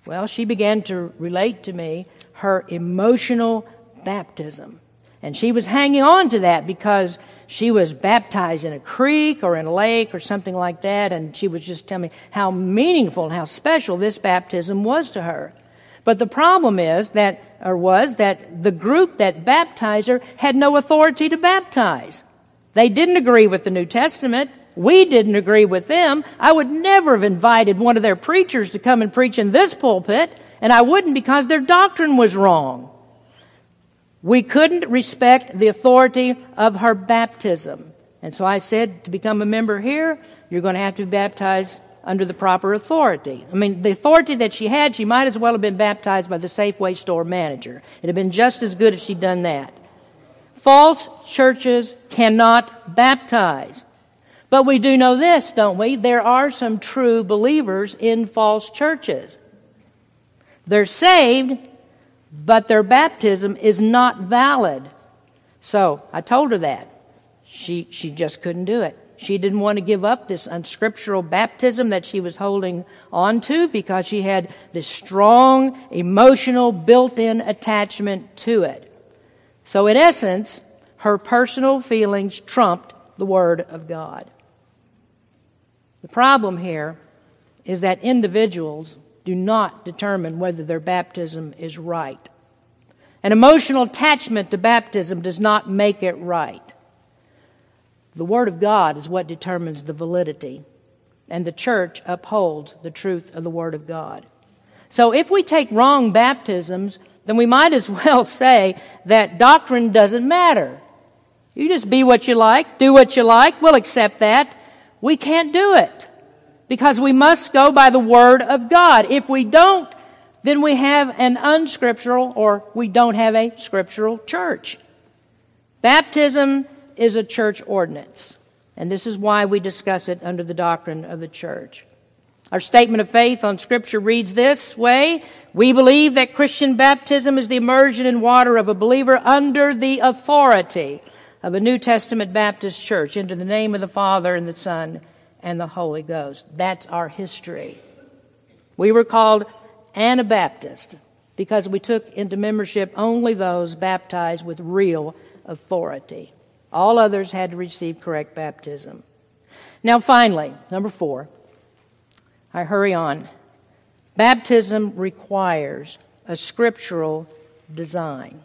Well, she began to relate to me her emotional baptism. And she was hanging on to that because she was baptized in a creek or in a lake or something like that, and she was just telling me how meaningful and how special this baptism was to her. But the problem is that, or was, that the group that baptized her had no authority to baptize. They didn't agree with the New Testament. We didn't agree with them. I would never have invited one of their preachers to come and preach in this pulpit, and I wouldn't because their doctrine was wrong. We couldn't respect the authority of her baptism. And so I said, to become a member here, you're going to have to be baptized under the proper authority. I mean, the authority that she had, she might as well have been baptized by the Safeway store manager. It'd have been just as good if she'd done that. False churches cannot baptize. But we do know this, don't we? There are some true believers in false churches. They're saved, but their baptism is not valid. So I told her that. She, she just couldn't do it. She didn't want to give up this unscriptural baptism that she was holding on to because she had this strong emotional built-in attachment to it. So in essence, her personal feelings trumped the Word of God. The problem here is that individuals do not determine whether their baptism is right. An emotional attachment to baptism does not make it right. The Word of God is what determines the validity, and the church upholds the truth of the Word of God. So if we take wrong baptisms, then we might as well say that doctrine doesn't matter. You just be what you like, do what you like, we'll accept that. We can't do it because we must go by the Word of God. If we don't, then we have an unscriptural or we don't have a scriptural church. Baptism is a church ordinance. And this is why we discuss it under the doctrine of the church. Our statement of faith on scripture reads this way. We believe that Christian baptism is the immersion in water of a believer under the authority of a New Testament Baptist church into the name of the Father and the Son and the Holy Ghost. That's our history. We were called Anabaptist because we took into membership only those baptized with real authority. All others had to receive correct baptism. Now, finally, number four, I hurry on. Baptism requires a scriptural design.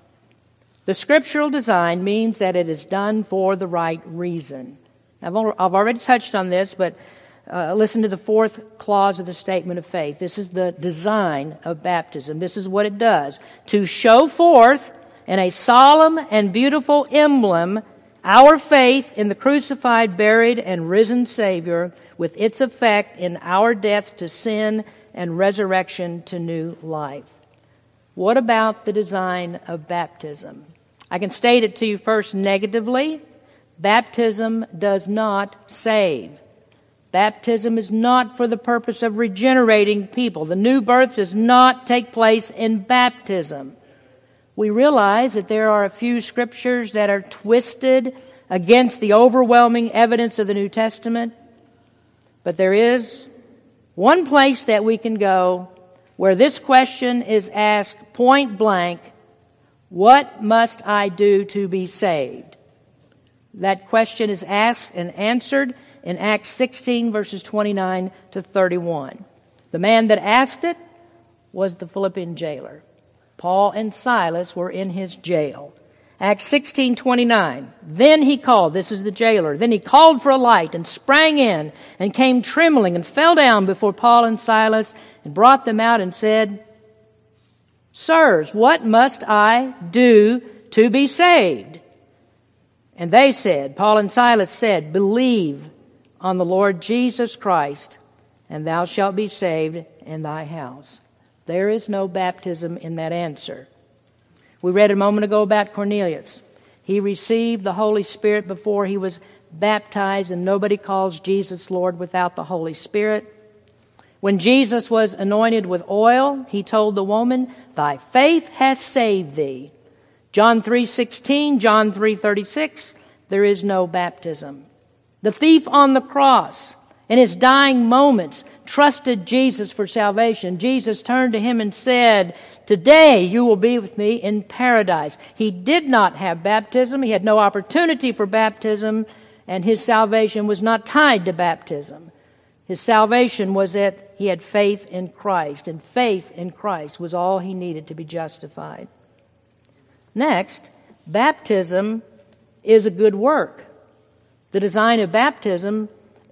The scriptural design means that it is done for the right reason. I've already touched on this, but uh, listen to the fourth clause of the statement of faith. This is the design of baptism. This is what it does. To show forth in a solemn and beautiful emblem our faith in the crucified, buried, and risen Savior with its effect in our death to sin and resurrection to new life. What about the design of baptism? I can state it to you first negatively. Baptism does not save. Baptism is not for the purpose of regenerating people. The new birth does not take place in baptism we realize that there are a few scriptures that are twisted against the overwhelming evidence of the New Testament. But there is one place that we can go where this question is asked point blank What must I do to be saved? That question is asked and answered in Acts 16 verses 29 to 31. The man that asked it was the Philippian jailer. Paul and Silas were in his jail. Acts 16:29. Then he called, this is the jailer. Then he called for a light and sprang in and came trembling and fell down before Paul and Silas and brought them out and said, Sirs, what must I do to be saved? And they said, Paul and Silas said, Believe on the Lord Jesus Christ, and thou shalt be saved in thy house. There is no baptism in that answer. We read a moment ago about Cornelius. He received the Holy Spirit before he was baptized, and nobody calls Jesus Lord without the Holy Spirit. When Jesus was anointed with oil, he told the woman, "Thy faith hath saved thee." John 3:16, John 3:36, there is no baptism. The thief on the cross, in his dying moments, trusted Jesus for salvation. Jesus turned to him and said, Today you will be with me in paradise. He did not have baptism. He had no opportunity for baptism, and his salvation was not tied to baptism. His salvation was that he had faith in Christ, and faith in Christ was all he needed to be justified. Next, baptism is a good work. The design of baptism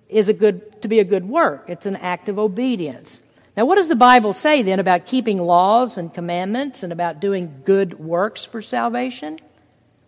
is a good, to be a good work. It's an act of obedience. Now, what does the Bible say then about keeping laws and commandments and about doing good works for salvation?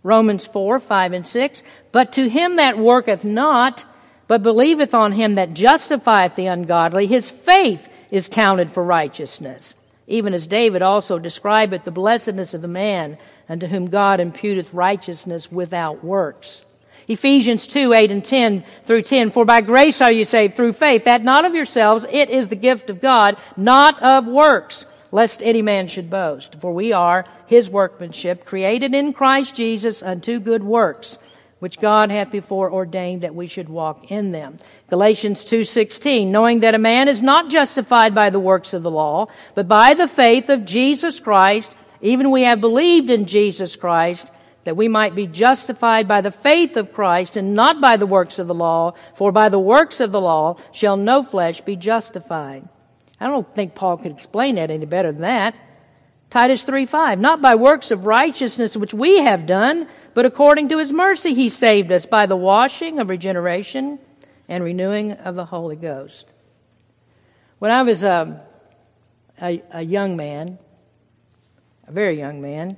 Romans 4, 5, and 6. But to him that worketh not, but believeth on him that justifieth the ungodly, his faith is counted for righteousness. Even as David also describeth the blessedness of the man unto whom God imputeth righteousness without works. Ephesians 2, 8 and 10 through 10. For by grace are you saved through faith, that not of yourselves, it is the gift of God, not of works, lest any man should boast. For we are his workmanship, created in Christ Jesus unto good works, which God hath before ordained that we should walk in them. Galatians 2:16 knowing that a man is not justified by the works of the law but by the faith of Jesus Christ even we have believed in Jesus Christ that we might be justified by the faith of Christ and not by the works of the law, for by the works of the law shall no flesh be justified. I don't think Paul could explain that any better than that. Titus 3:5 Not by works of righteousness which we have done, but according to his mercy he saved us by the washing of regeneration and renewing of the Holy Ghost. When I was a, a, a young man, a very young man,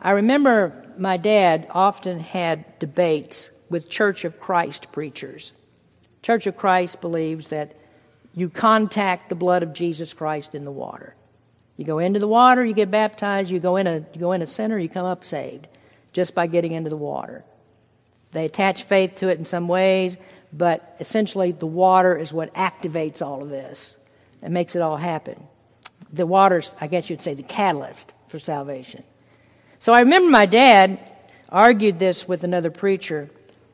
I remember my dad often had debates with Church of Christ preachers. Church of Christ believes that you contact the blood of Jesus Christ in the water. You go into the water, you get baptized, you go in a you go in a center, you come up saved just by getting into the water. They attach faith to it in some ways, but essentially the water is what activates all of this and makes it all happen. The water's, I guess you'd say, the catalyst for salvation. So I remember my dad argued this with another preacher.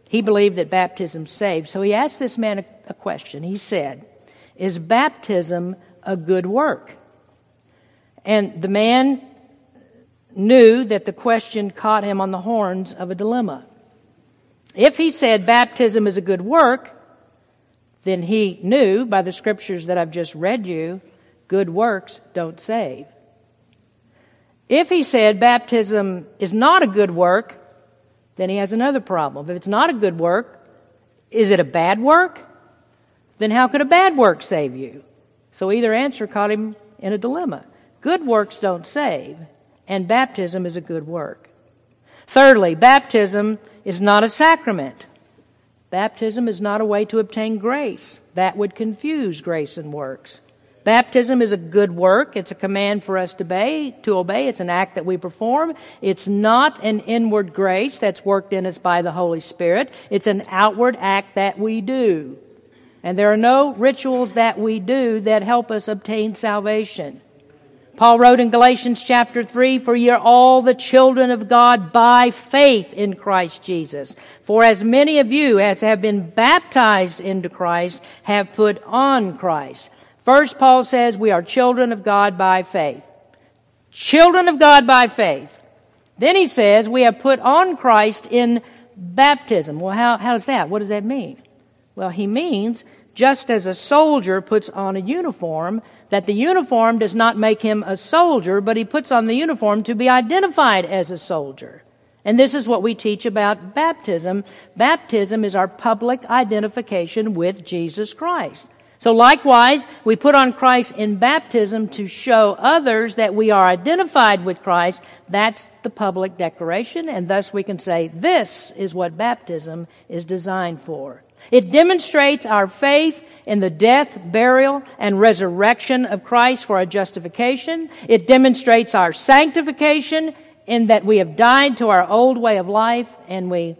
He believed that baptism saved. So he asked this man a, a question. He said, Is baptism a good work? And the man knew that the question caught him on the horns of a dilemma. If he said baptism is a good work, then he knew by the scriptures that I've just read you, good works don't save. If he said baptism is not a good work, then he has another problem. If it's not a good work, is it a bad work? Then how could a bad work save you? So either answer caught him in a dilemma. Good works don't save, and baptism is a good work. Thirdly, baptism is not a sacrament. Baptism is not a way to obtain grace. That would confuse grace and works. Baptism is a good work. It's a command for us to obey, to obey. It's an act that we perform. It's not an inward grace that's worked in us by the Holy Spirit. It's an outward act that we do. And there are no rituals that we do that help us obtain salvation. Paul wrote in Galatians chapter 3, For ye are all the children of God by faith in Christ Jesus. For as many of you as have been baptized into Christ have put on Christ. First, Paul says we are children of God by faith. Children of God by faith. Then he says we have put on Christ in baptism. Well, how, how does that? What does that mean? Well, he means just as a soldier puts on a uniform, that the uniform does not make him a soldier, but he puts on the uniform to be identified as a soldier. And this is what we teach about baptism. Baptism is our public identification with Jesus Christ. So likewise, we put on Christ in baptism to show others that we are identified with Christ. That's the public declaration, and thus we can say this is what baptism is designed for. It demonstrates our faith in the death, burial, and resurrection of Christ for our justification. It demonstrates our sanctification in that we have died to our old way of life and we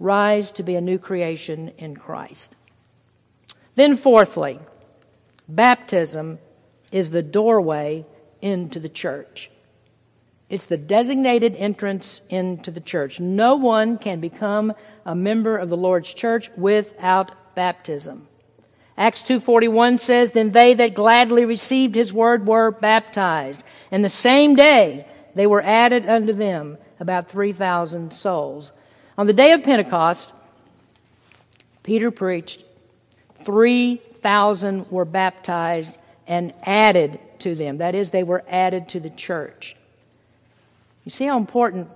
rise to be a new creation in Christ. Then, fourthly, baptism is the doorway into the church. It's the designated entrance into the church. No one can become a member of the Lord's church without baptism. Acts 2:41 says, "Then they that gladly received his word were baptized, and the same day they were added unto them about 3,000 souls." On the day of Pentecost, Peter preached 3,000 were baptized and added to them. That is, they were added to the church. You see how important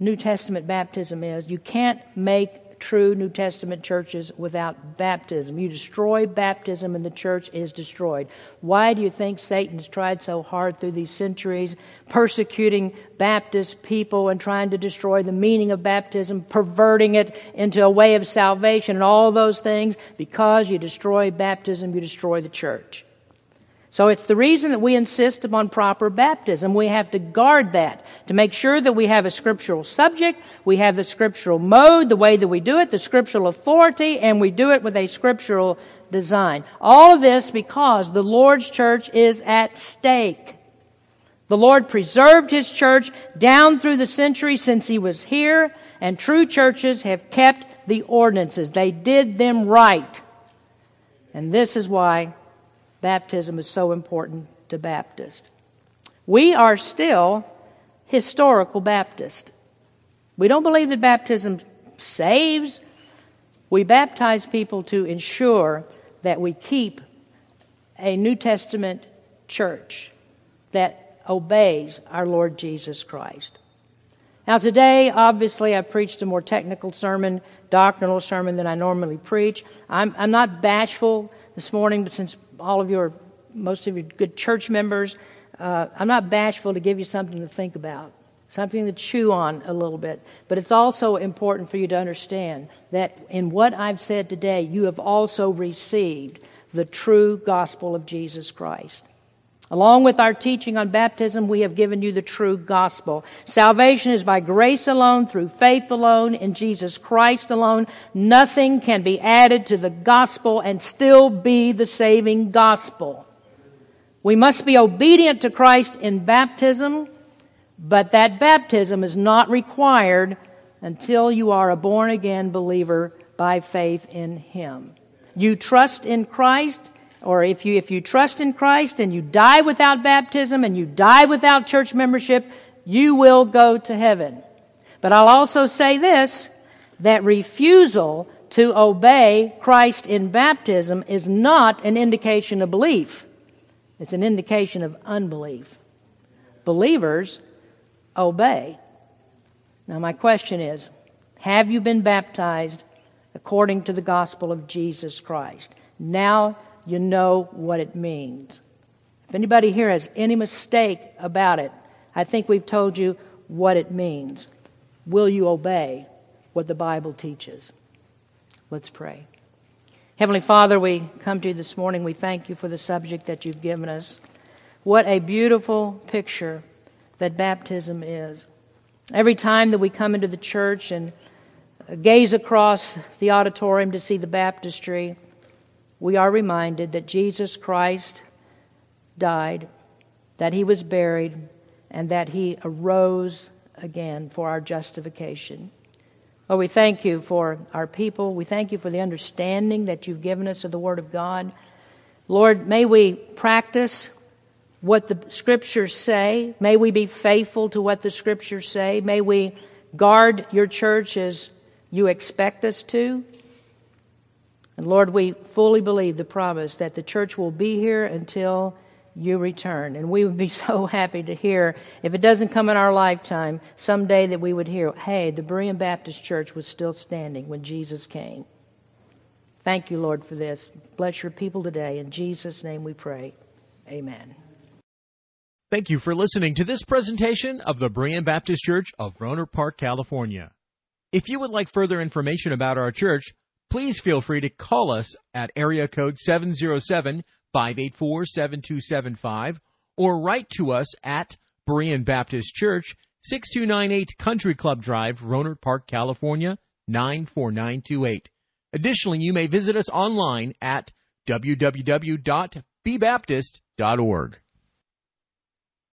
New Testament baptism is? You can't make true New Testament churches without baptism. You destroy baptism and the church is destroyed. Why do you think Satan has tried so hard through these centuries, persecuting Baptist people and trying to destroy the meaning of baptism, perverting it into a way of salvation and all those things? Because you destroy baptism, you destroy the church. So it's the reason that we insist upon proper baptism. We have to guard that to make sure that we have a scriptural subject, we have the scriptural mode, the way that we do it, the scriptural authority, and we do it with a scriptural design. All of this because the Lord's church is at stake. The Lord preserved His church down through the centuries since He was here, and true churches have kept the ordinances. They did them right. And this is why baptism is so important to Baptists. We are still historical Baptists. We don't believe that baptism saves. We baptize people to ensure that we keep a New Testament church that obeys our Lord Jesus Christ. Now, today, obviously, I preached a more technical sermon, doctrinal sermon than I normally preach. I'm, I'm not bashful this morning, but since all of you are, most of you good church members. Uh, I'm not bashful to give you something to think about, something to chew on a little bit. But it's also important for you to understand that in what I've said today, you have also received the true gospel of Jesus Christ. Along with our teaching on baptism, we have given you the true gospel. Salvation is by grace alone, through faith alone, in Jesus Christ alone. Nothing can be added to the gospel and still be the saving gospel. We must be obedient to Christ in baptism, but that baptism is not required until you are a born again believer by faith in Him. You trust in Christ, or if you, if you trust in Christ and you die without baptism and you die without church membership, you will go to heaven. But I'll also say this, that refusal to obey Christ in baptism is not an indication of belief. It's an indication of unbelief. Believers obey. Now my question is, have you been baptized according to the gospel of Jesus Christ? Now you know what it means. If anybody here has any mistake about it, I think we've told you what it means. Will you obey what the Bible teaches? Let's pray. Heavenly Father, we come to you this morning. We thank you for the subject that you've given us. What a beautiful picture that baptism is. Every time that we come into the church and gaze across the auditorium to see the baptistry, we are reminded that Jesus Christ died, that he was buried, and that he arose again for our justification. Oh, we thank you for our people. We thank you for the understanding that you've given us of the Word of God. Lord, may we practice what the Scriptures say. May we be faithful to what the Scriptures say. May we guard your church as you expect us to. And Lord, we fully believe the promise that the church will be here until you return. And we would be so happy to hear, if it doesn't come in our lifetime, someday that we would hear, hey, the Berean Baptist Church was still standing when Jesus came. Thank you, Lord, for this. Bless your people today. In Jesus' name we pray. Amen. Thank you for listening to this presentation of the Berean Baptist Church of Rohnert Park, California. If you would like further information about our church, please feel free to call us at area code 707 584 7275 or write to us at Berean Baptist Church, 6298 Country Club Drive, Rohnert Park, California, 94928. Additionally, you may visit us online at www.bbaptist.org.